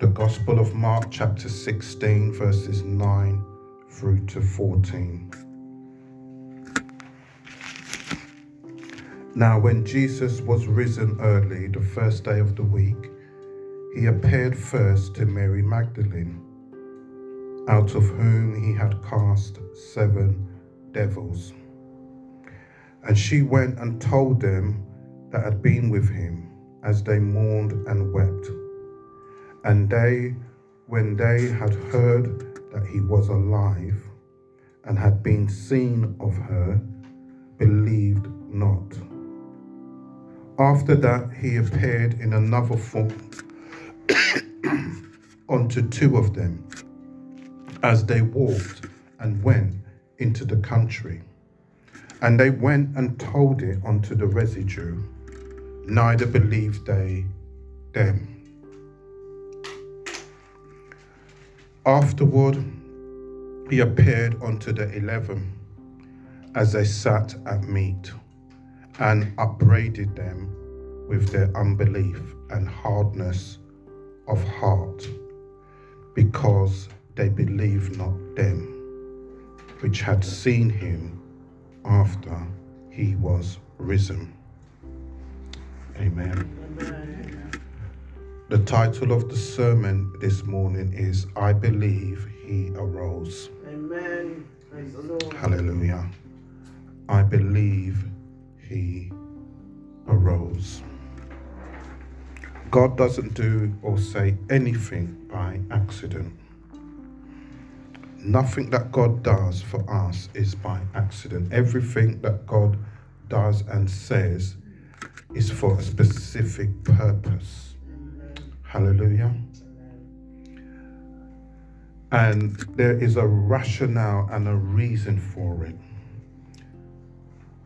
The Gospel of Mark, chapter 16, verses 9 through to 14. Now, when Jesus was risen early, the first day of the week, he appeared first to Mary Magdalene, out of whom he had cast seven devils. And she went and told them that had been with him as they mourned and wept. And they, when they had heard that he was alive and had been seen of her, believed not. After that, he appeared in another form unto two of them as they walked and went into the country. And they went and told it unto the residue, neither believed they them. Afterward, he appeared unto the eleven as they sat at meat, and upbraided them with their unbelief and hardness of heart, because they believed not them which had seen him after he was risen. Amen. Amen. The title of the sermon this morning is I Believe He Arose. Amen. Hallelujah. I believe He arose. God doesn't do or say anything by accident. Nothing that God does for us is by accident. Everything that God does and says is for a specific purpose. Hallelujah. And there is a rationale and a reason for it.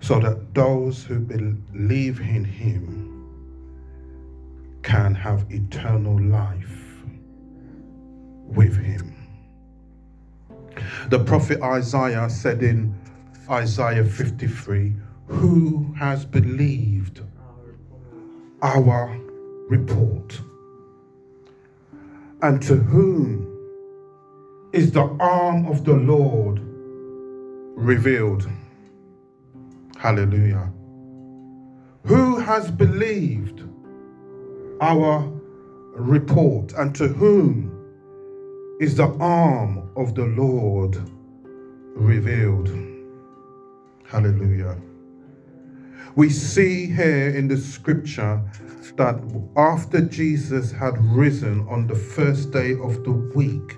So that those who believe in Him can have eternal life with Him. The prophet Isaiah said in Isaiah 53 Who has believed our report? And to whom is the arm of the Lord revealed? Hallelujah. Who has believed our report? And to whom is the arm of the Lord revealed. Hallelujah. We see here in the scripture that after Jesus had risen on the first day of the week,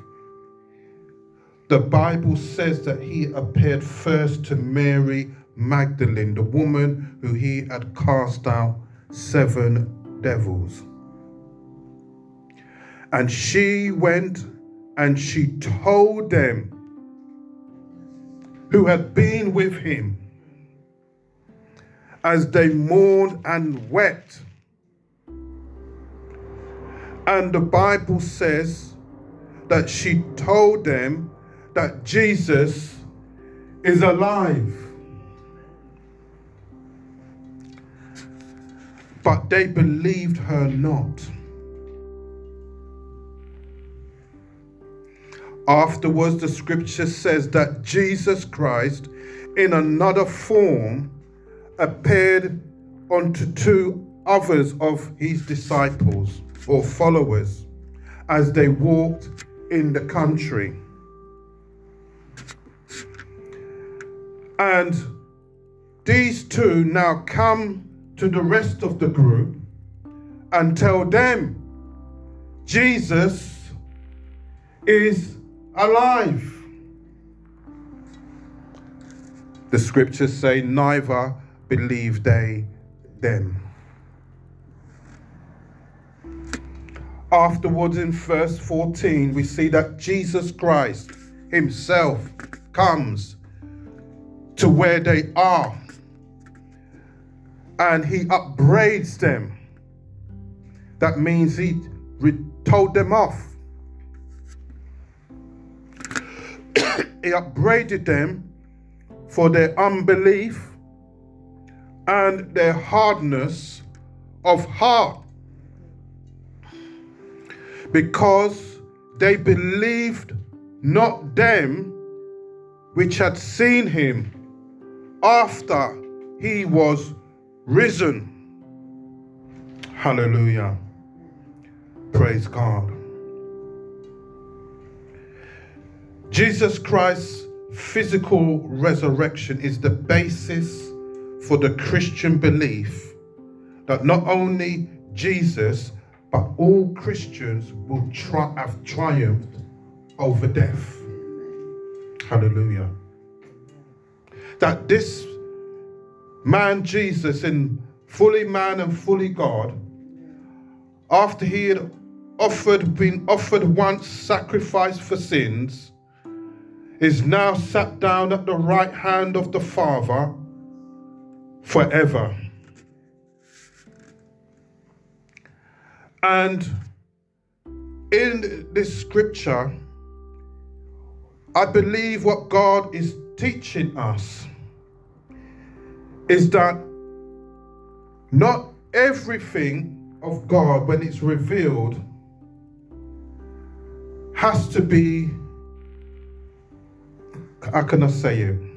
the Bible says that he appeared first to Mary Magdalene, the woman who he had cast out seven devils. And she went and she told them who had been with him as they mourned and wept. And the Bible says that she told them that Jesus is alive. But they believed her not. Afterwards, the scripture says that Jesus Christ, in another form, appeared unto two others of his disciples or followers as they walked in the country. And these two now come to the rest of the group and tell them Jesus is alive. The scriptures say, neither believe they them. Afterwards, in verse 14, we see that Jesus Christ Himself comes to where they are and He upbraids them. That means He told them off he upbraided them for their unbelief and their hardness of heart. because they believed not them which had seen him after he was risen. Hallelujah. Praise God. Jesus Christ's physical resurrection is the basis for the Christian belief that not only Jesus, but all Christians will tri- have triumphed over death. Hallelujah. That this man Jesus, in fully man and fully God, after he had offered been offered once sacrifice for sins, is now sat down at the right hand of the Father forever. And in this scripture, I believe what God is teaching us is that not everything of God, when it's revealed, has to be, how can I say it?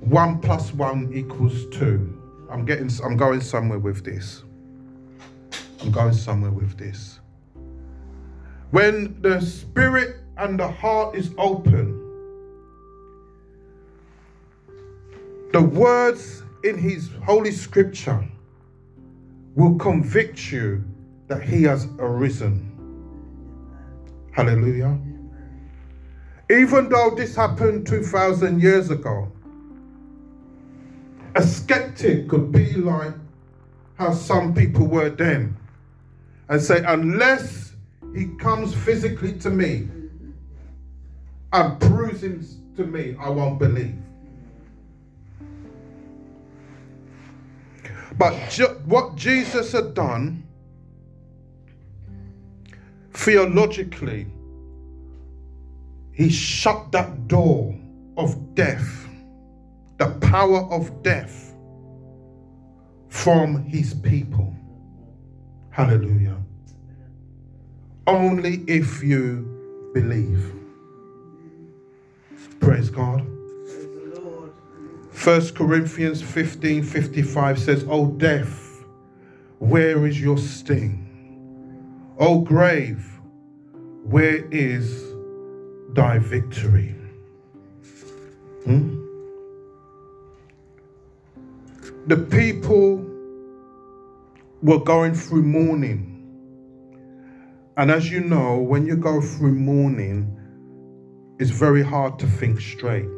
One plus one equals two. I'm getting, I'm going somewhere with this. I'm going somewhere with this. When the spirit and the heart is open, the words in his holy scripture will convict you that he has arisen. Hallelujah. Even though this happened 2,000 years ago, a skeptic could be like how some people were then and say, unless he comes physically to me and proves him to me, I won't believe. But ju- what Jesus had done theologically, he shut that door of death, the power of death, from his people. Hallelujah. Only if you believe. Praise God. 1 Corinthians 15 55 says, O death, where is your sting? O grave, where is thy victory? Hmm? The people were going through mourning. And as you know, when you go through mourning, it's very hard to think straight.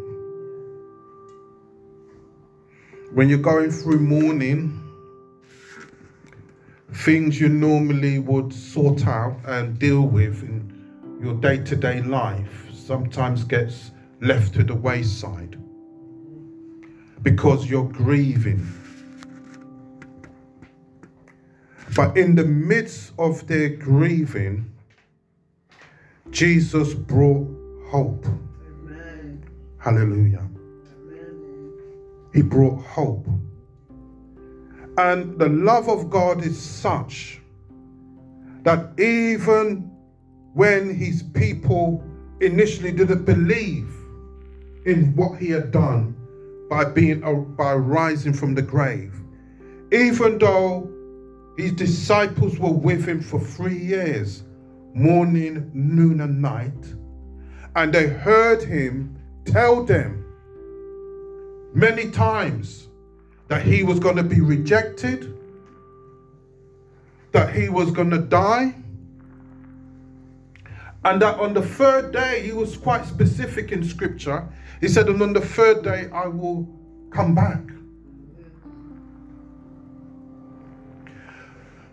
When you're going through mourning, things you normally would sort out and deal with in your day to day life sometimes gets left to the wayside because you're grieving. But in the midst of their grieving, Jesus brought hope. Amen. Hallelujah. Amen. He brought hope. And the love of God is such that even when his people initially didn't believe in what he had done by being uh, by rising from the grave, even though his disciples were with him for three years, morning, noon, and night, and they heard him tell them many times that he was going to be rejected, that he was going to die, and that on the third day, he was quite specific in scripture. He said, And on the third day, I will come back.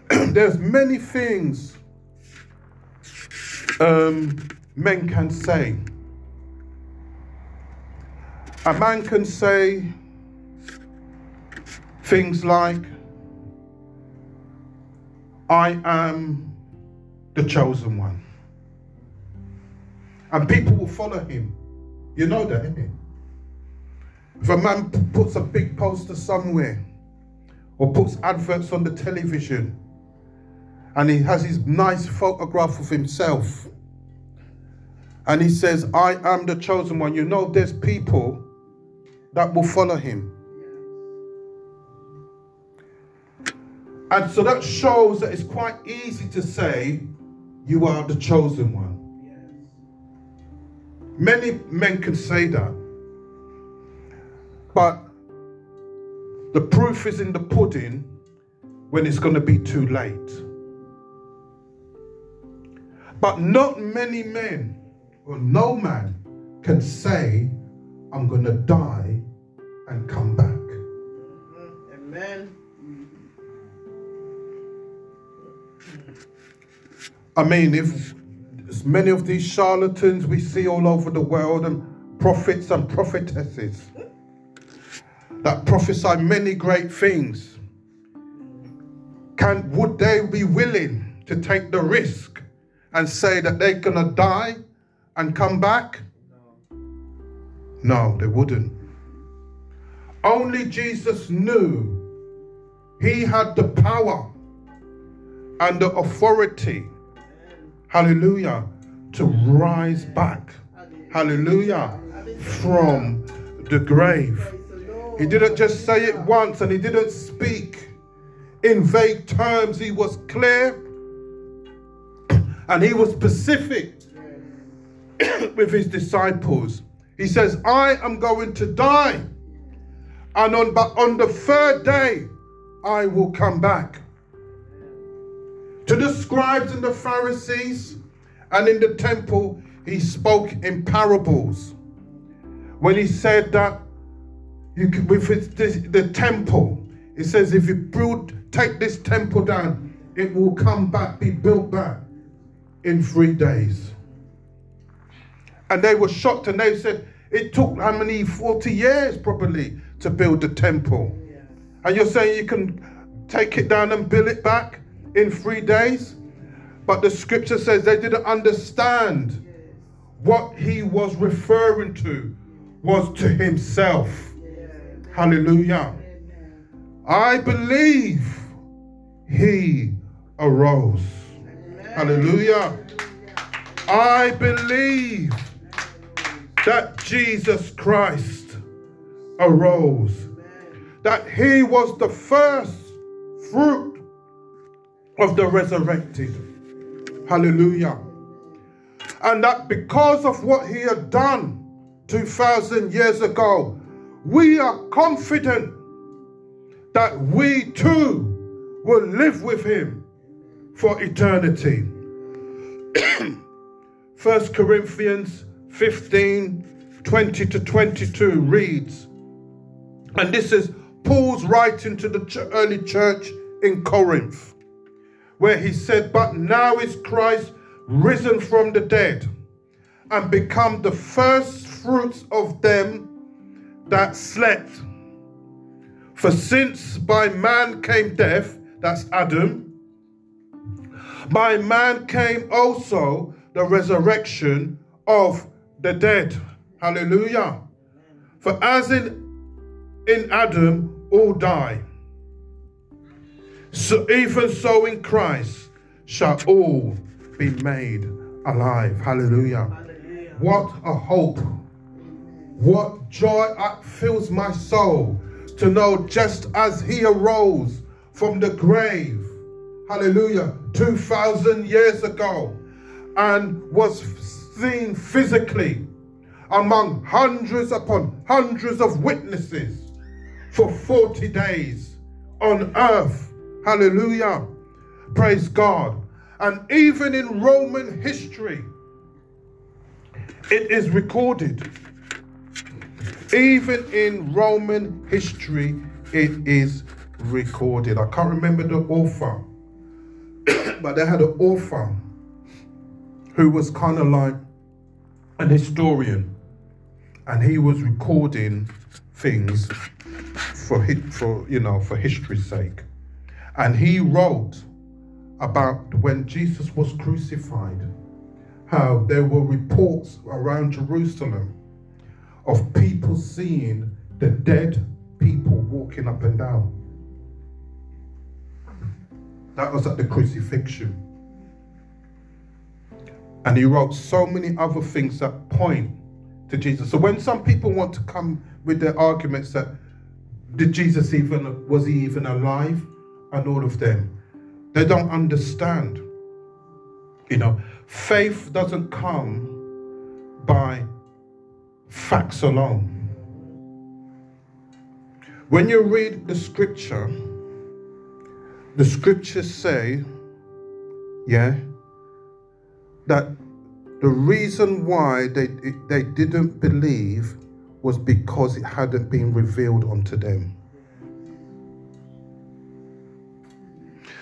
There's many things um, men can say. A man can say, Things like, I am the chosen one. And people will follow him. You know that, innit? If a man puts a big poster somewhere or puts adverts on the television and he has his nice photograph of himself. And he says, I am the chosen one. You know, there's people that will follow him. And so that shows that it's quite easy to say, You are the chosen one. Many men can say that. But the proof is in the pudding when it's going to be too late. But not many men, or no man, can say, I'm going to die and come back. Amen. I mean, if many of these charlatans we see all over the world and prophets and prophetesses that prophesy many great things, can would they be willing to take the risk and say that they're gonna die and come back? No, they wouldn't. Only Jesus knew he had the power and the authority, hallelujah, to rise back, hallelujah, from the grave. He didn't just say it once and he didn't speak in vague terms. He was clear and he was specific with his disciples. He says, I am going to die. And on, but on the third day, I will come back. To the scribes and the Pharisees and in the temple, he spoke in parables. When he said that you could, with the, the temple, he says, if you build, take this temple down, it will come back, be built back in three days. And they were shocked and they said, it took how many, 40 years probably to build the temple. And you're saying you can take it down and build it back in three days? But the scripture says they didn't understand what he was referring to was to himself. Hallelujah. I believe he arose. Hallelujah. I believe that Jesus Christ arose. That he was the first fruit of the resurrected. Hallelujah. And that because of what he had done 2,000 years ago, we are confident that we too will live with him for eternity. 1 Corinthians 15 20 to 22 reads, and this is Paul's writing to the early church in Corinth, where he said, But now is Christ risen from the dead and become the first fruits of them that slept. For since by man came death, that's Adam, by man came also the resurrection of the dead. Hallelujah. For as in in Adam all die, so even so in Christ shall all be made alive. Hallelujah. Hallelujah. What a hope. What joy fills my soul to know just as he arose from the grave, hallelujah, 2,000 years ago, and was seen physically among hundreds upon hundreds of witnesses for 40 days on earth. Hallelujah. Praise God. And even in Roman history, it is recorded. Even in Roman history, it is recorded. I can't remember the author, but they had an author who was kind of like an historian, and he was recording things for for you know for history's sake, and he wrote about when Jesus was crucified, how there were reports around Jerusalem of people seeing the dead people walking up and down. That was at the crucifixion. And he wrote so many other things that point to Jesus. So when some people want to come with their arguments that did Jesus even was he even alive and all of them, they don't understand. You know, faith doesn't come by facts alone. When you read the scripture, the scriptures say, yeah, that the reason why they, they didn't believe was because it hadn't been revealed unto them.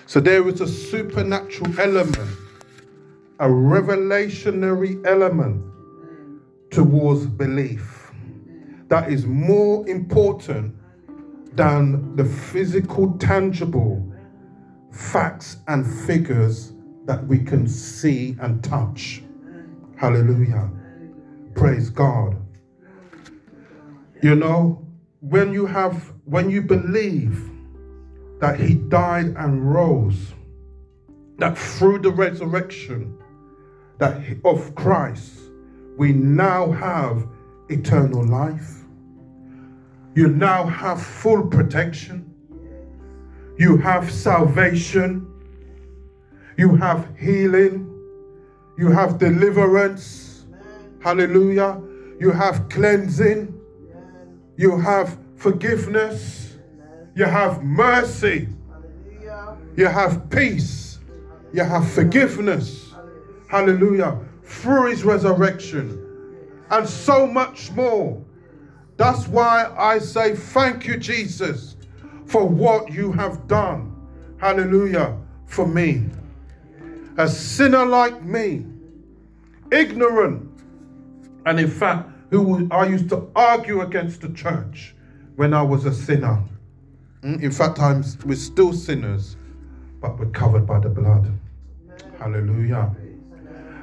So there is a supernatural element, a revelationary element towards belief that is more important than the physical, tangible facts and figures that we can see and touch. Hallelujah. Praise God. You know, when you have, when you believe that He died and rose, that through the resurrection that of Christ, we now have eternal life. You now have full protection. You have salvation. You have healing. You have deliverance. Hallelujah. You have cleansing. You have forgiveness. You have mercy. You have peace. You have forgiveness. Hallelujah. Through his resurrection. And so much more. That's why I say thank you, Jesus, for what you have done. Hallelujah. For me a sinner like me, ignorant, and in fact, who I used to argue against the church when I was a sinner. Mm, in fact, I'm, we're still sinners, but we're covered by the blood. Hallelujah.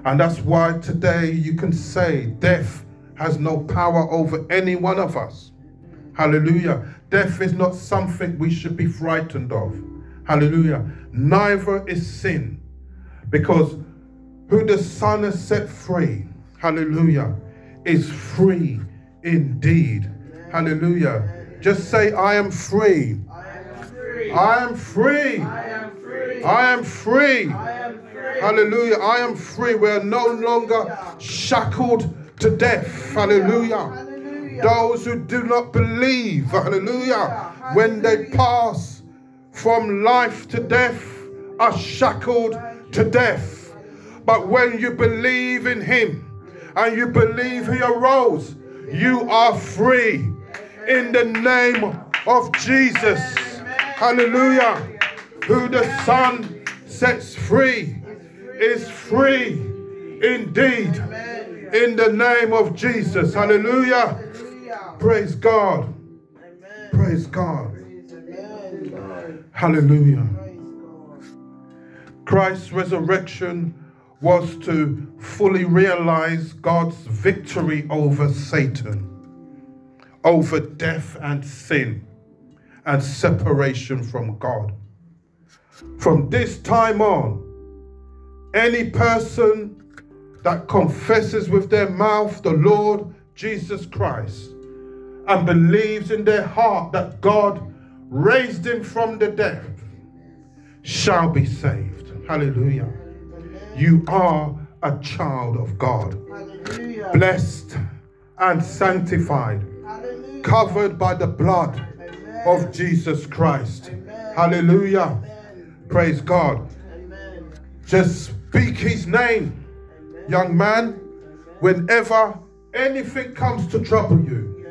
And that's why today you can say death has no power over any one of us. Hallelujah. Death is not something we should be frightened of. Hallelujah. Neither is sin. Because who the Son has set free, hallelujah, is free indeed. Hallelujah. Just say, I am free. I am free. I am free. I am free. Hallelujah. I am free. We're no longer shackled to death. Hallelujah. Those who do not believe, hallelujah, when they pass from life to death are shackled to death. But when you believe in him and you believe he arose, you are free in the name of Jesus. Hallelujah. Who the Son sets free is free indeed in the name of Jesus. Hallelujah. Praise God. Praise God. Hallelujah. Christ's resurrection was to fully realize God's victory over Satan, over death and sin, and separation from God. From this time on, any person that confesses with their mouth the Lord Jesus Christ and believes in their heart that God raised him from the dead shall be saved. Hallelujah. You are a child of God. Hallelujah. Blessed and sanctified. Hallelujah. Covered by the blood Amen. of Jesus Christ. Amen. Hallelujah. Amen. Praise God. Just speak his name, young man, whenever anything comes to trouble you.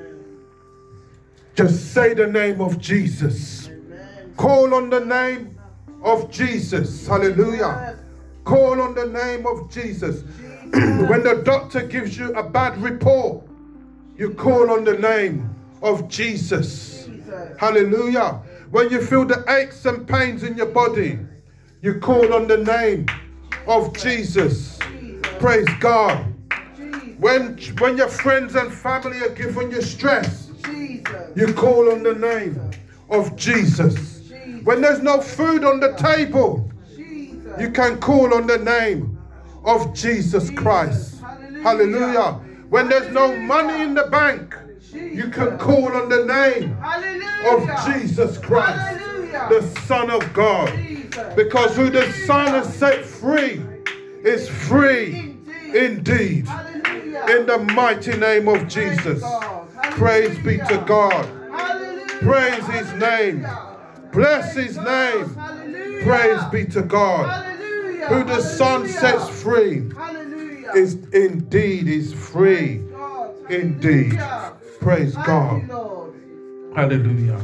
Just say the name of Jesus. Call on the name of Jesus. Hallelujah. Call on the name of Jesus. when the doctor gives you a bad report, you call on the name of Jesus. Hallelujah. When you feel the aches and pains in your body, you call on the name of Jesus. Praise God. When, when your friends and family are giving you stress, you call on the name of Jesus. When there's no food on the table, You can call on the name of Jesus Christ. Hallelujah. When there's no money in the bank, you can call on the name of Jesus Christ, the Son of God. Because who the Son has set free is free indeed. In the mighty name of Jesus. Praise be to God. Praise his name. Bless his name. Praise be to God. Who the Son sets free is indeed is free. Indeed. Praise God. Hallelujah.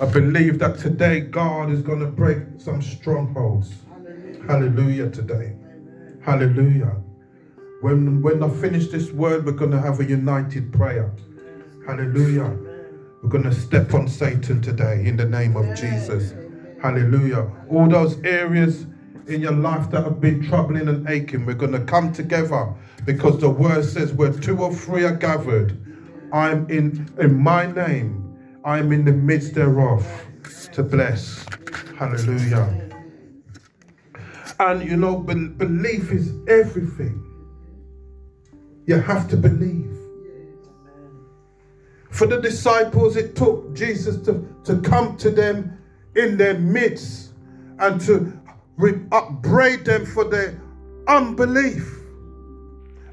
I believe that today God is going to break some strongholds. Hallelujah today. Hallelujah. When, when I finish this word, we're going to have a united prayer. Hallelujah. We're going to step on Satan today in the name of Jesus. Hallelujah. All those areas in your life that have been troubling and aching, we're going to come together because the word says where two or three are gathered, I'm in in my name, I'm in the midst thereof to bless. Hallelujah. And you know, be- belief is everything. You have to believe. For the disciples, it took Jesus to, to come to them in their midst and to re- upbraid them for their unbelief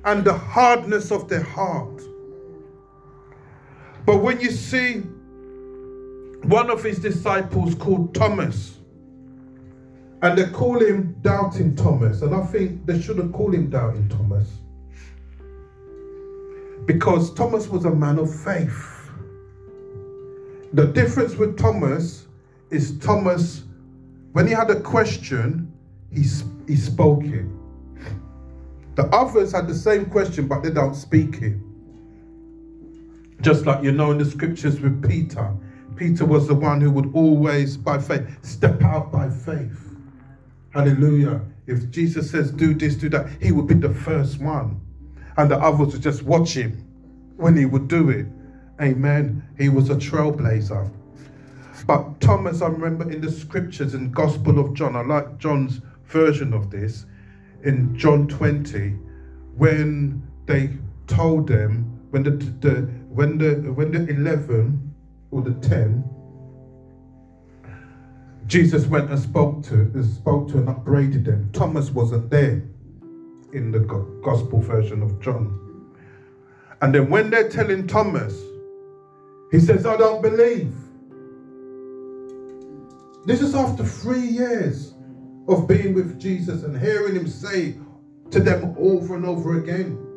and the hardness of their heart. But when you see one of his disciples called Thomas, and they call him Doubting Thomas, and I think they shouldn't call him Doubting Thomas because Thomas was a man of faith. The difference with Thomas is Thomas, when he had a question, he, he spoke it. The others had the same question, but they don't speak it. Just like you know in the scriptures with Peter, Peter was the one who would always, by faith, step out by faith. Hallelujah. If Jesus says, do this, do that, he would be the first one and the others would just watch him when he would do it. Amen. He was a trailblazer. But Thomas, I remember in the scriptures in Gospel of John, I like John's version of this, in John 20, when they told them, when the, the when the when the 11 or the 10 Jesus went and spoke to spoke to and upbraided them. Thomas wasn't there in the gospel version of John. And then when they're telling Thomas, he says, I don't believe. This is after three years of being with Jesus and hearing him say to them over and over again.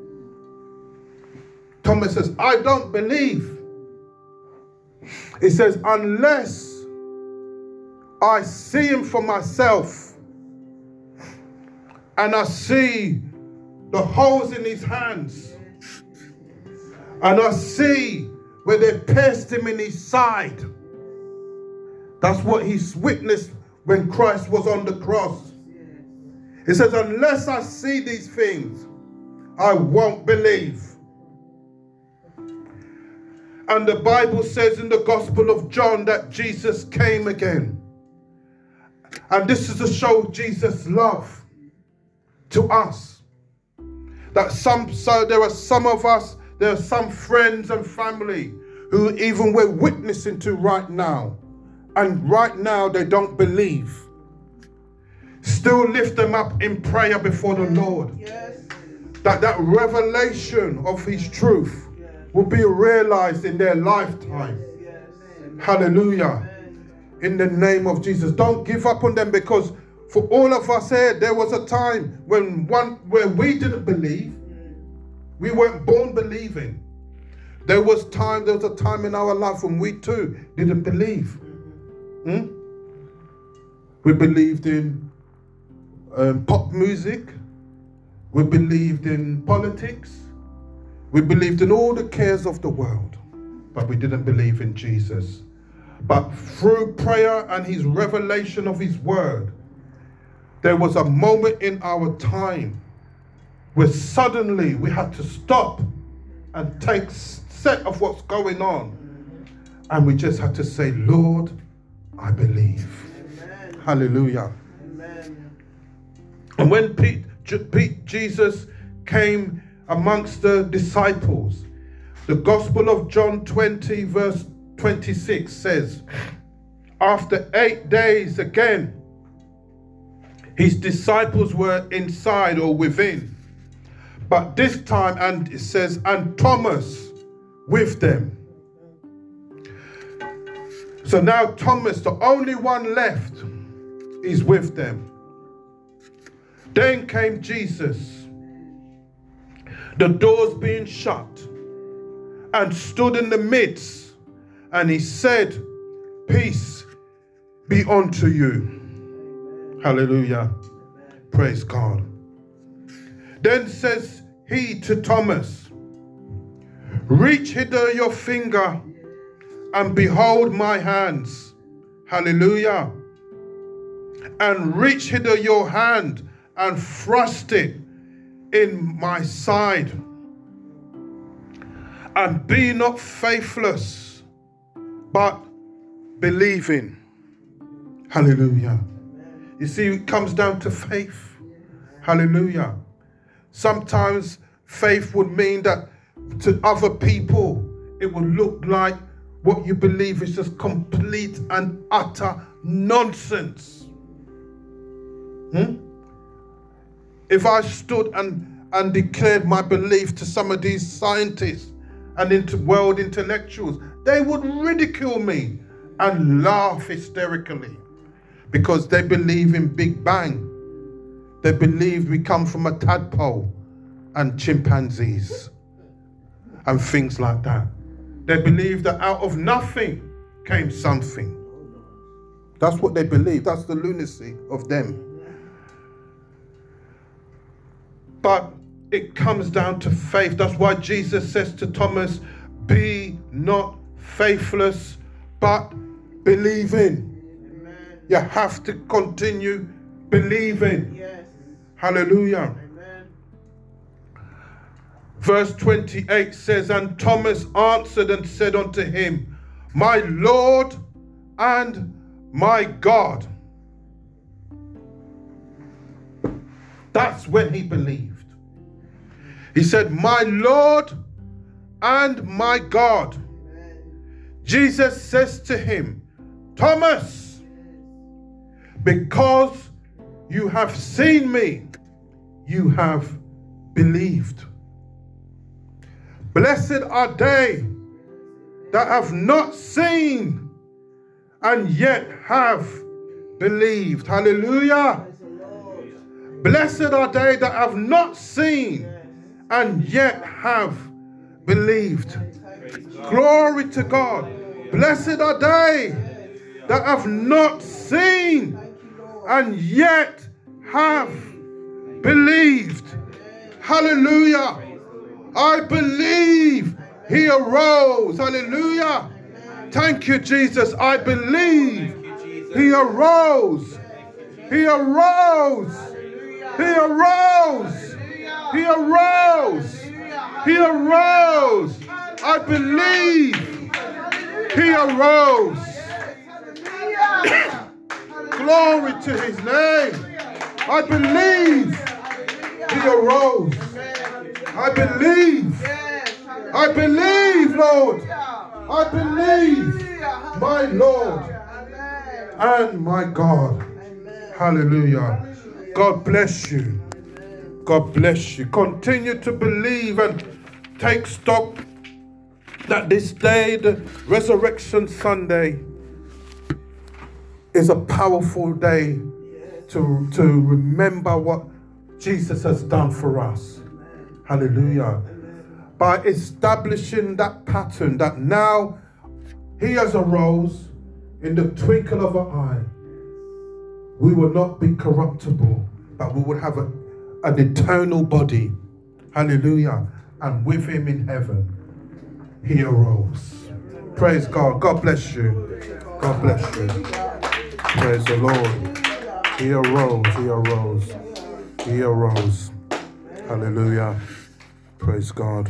Thomas says, I don't believe. He says, unless I see him for myself and I see the holes in his hands and I see where they pierced him in his side. That's what he's witnessed when Christ was on the cross. He says, Unless I see these things, I won't believe. And the Bible says in the Gospel of John that Jesus came again. And this is to show Jesus' love to us. That some, so there are some of us, there are some friends and family who even we're witnessing to right now. And right now they don't believe. Still lift them up in prayer before the Lord. Yes. That that revelation of his truth will be realized in their lifetime. Yes. Hallelujah. In the name of Jesus. Don't give up on them because for all of us here, there was a time when one where we didn't believe. We weren't born believing. There was time, there was a time in our life when we too didn't believe. Hmm? We believed in um, pop music. We believed in politics. We believed in all the cares of the world, but we didn't believe in Jesus. But through prayer and his revelation of his word, there was a moment in our time where suddenly we had to stop and take set of what's going on. And we just had to say, Lord, I believe. Amen. Hallelujah. Amen. And when Pete, Pete, Jesus came amongst the disciples, the Gospel of John 20, verse 26 says, After eight days again, his disciples were inside or within. But this time, and it says, and Thomas with them. So now Thomas, the only one left, is with them. Then came Jesus, the doors being shut, and stood in the midst, and he said, Peace be unto you. Hallelujah. Praise God. Then says he to Thomas, Reach hither your finger and behold my hands. Hallelujah. And reach hither your hand and thrust it in my side. And be not faithless, but believing. Hallelujah. You see, it comes down to faith. Hallelujah. Sometimes faith would mean that to other people, it would look like what you believe is just complete and utter nonsense. Hmm? If I stood and, and declared my belief to some of these scientists and into world intellectuals, they would ridicule me and laugh hysterically because they believe in Big Bang. They believe we come from a tadpole and chimpanzees and things like that. They believe that out of nothing came something. That's what they believe. That's the lunacy of them. But it comes down to faith. That's why Jesus says to Thomas, Be not faithless, but believing. You have to continue believing. Yes. Hallelujah. Amen. Verse 28 says, And Thomas answered and said unto him, My Lord and my God. That's when he believed. He said, My Lord and my God. Jesus says to him, Thomas, because you have seen me, you have believed. Blessed are they that have not seen and yet have believed. Hallelujah. Blessed are they that have not seen and yet have believed. Glory to God. Blessed are they that have not seen and yet have believed. Hallelujah. I believe he arose. Hallelujah. Thank you, Jesus. I believe he arose. He arose. He arose. He arose. He arose. I believe he arose. Glory to his name. I believe he arose. I believe. I believe, Lord. I believe, my Lord and my God. Hallelujah. God bless you. God bless you. Continue to believe and take stock that this day, the Resurrection Sunday, is a powerful day to, to remember what Jesus has done for us. Hallelujah. By establishing that pattern that now he has arose in the twinkle of an eye. We will not be corruptible, but we will have a, an eternal body. Hallelujah. And with him in heaven, he arose. Praise God. God bless you. God bless you. Praise the Lord. He arose. He arose. He arose. Hallelujah. Praise God.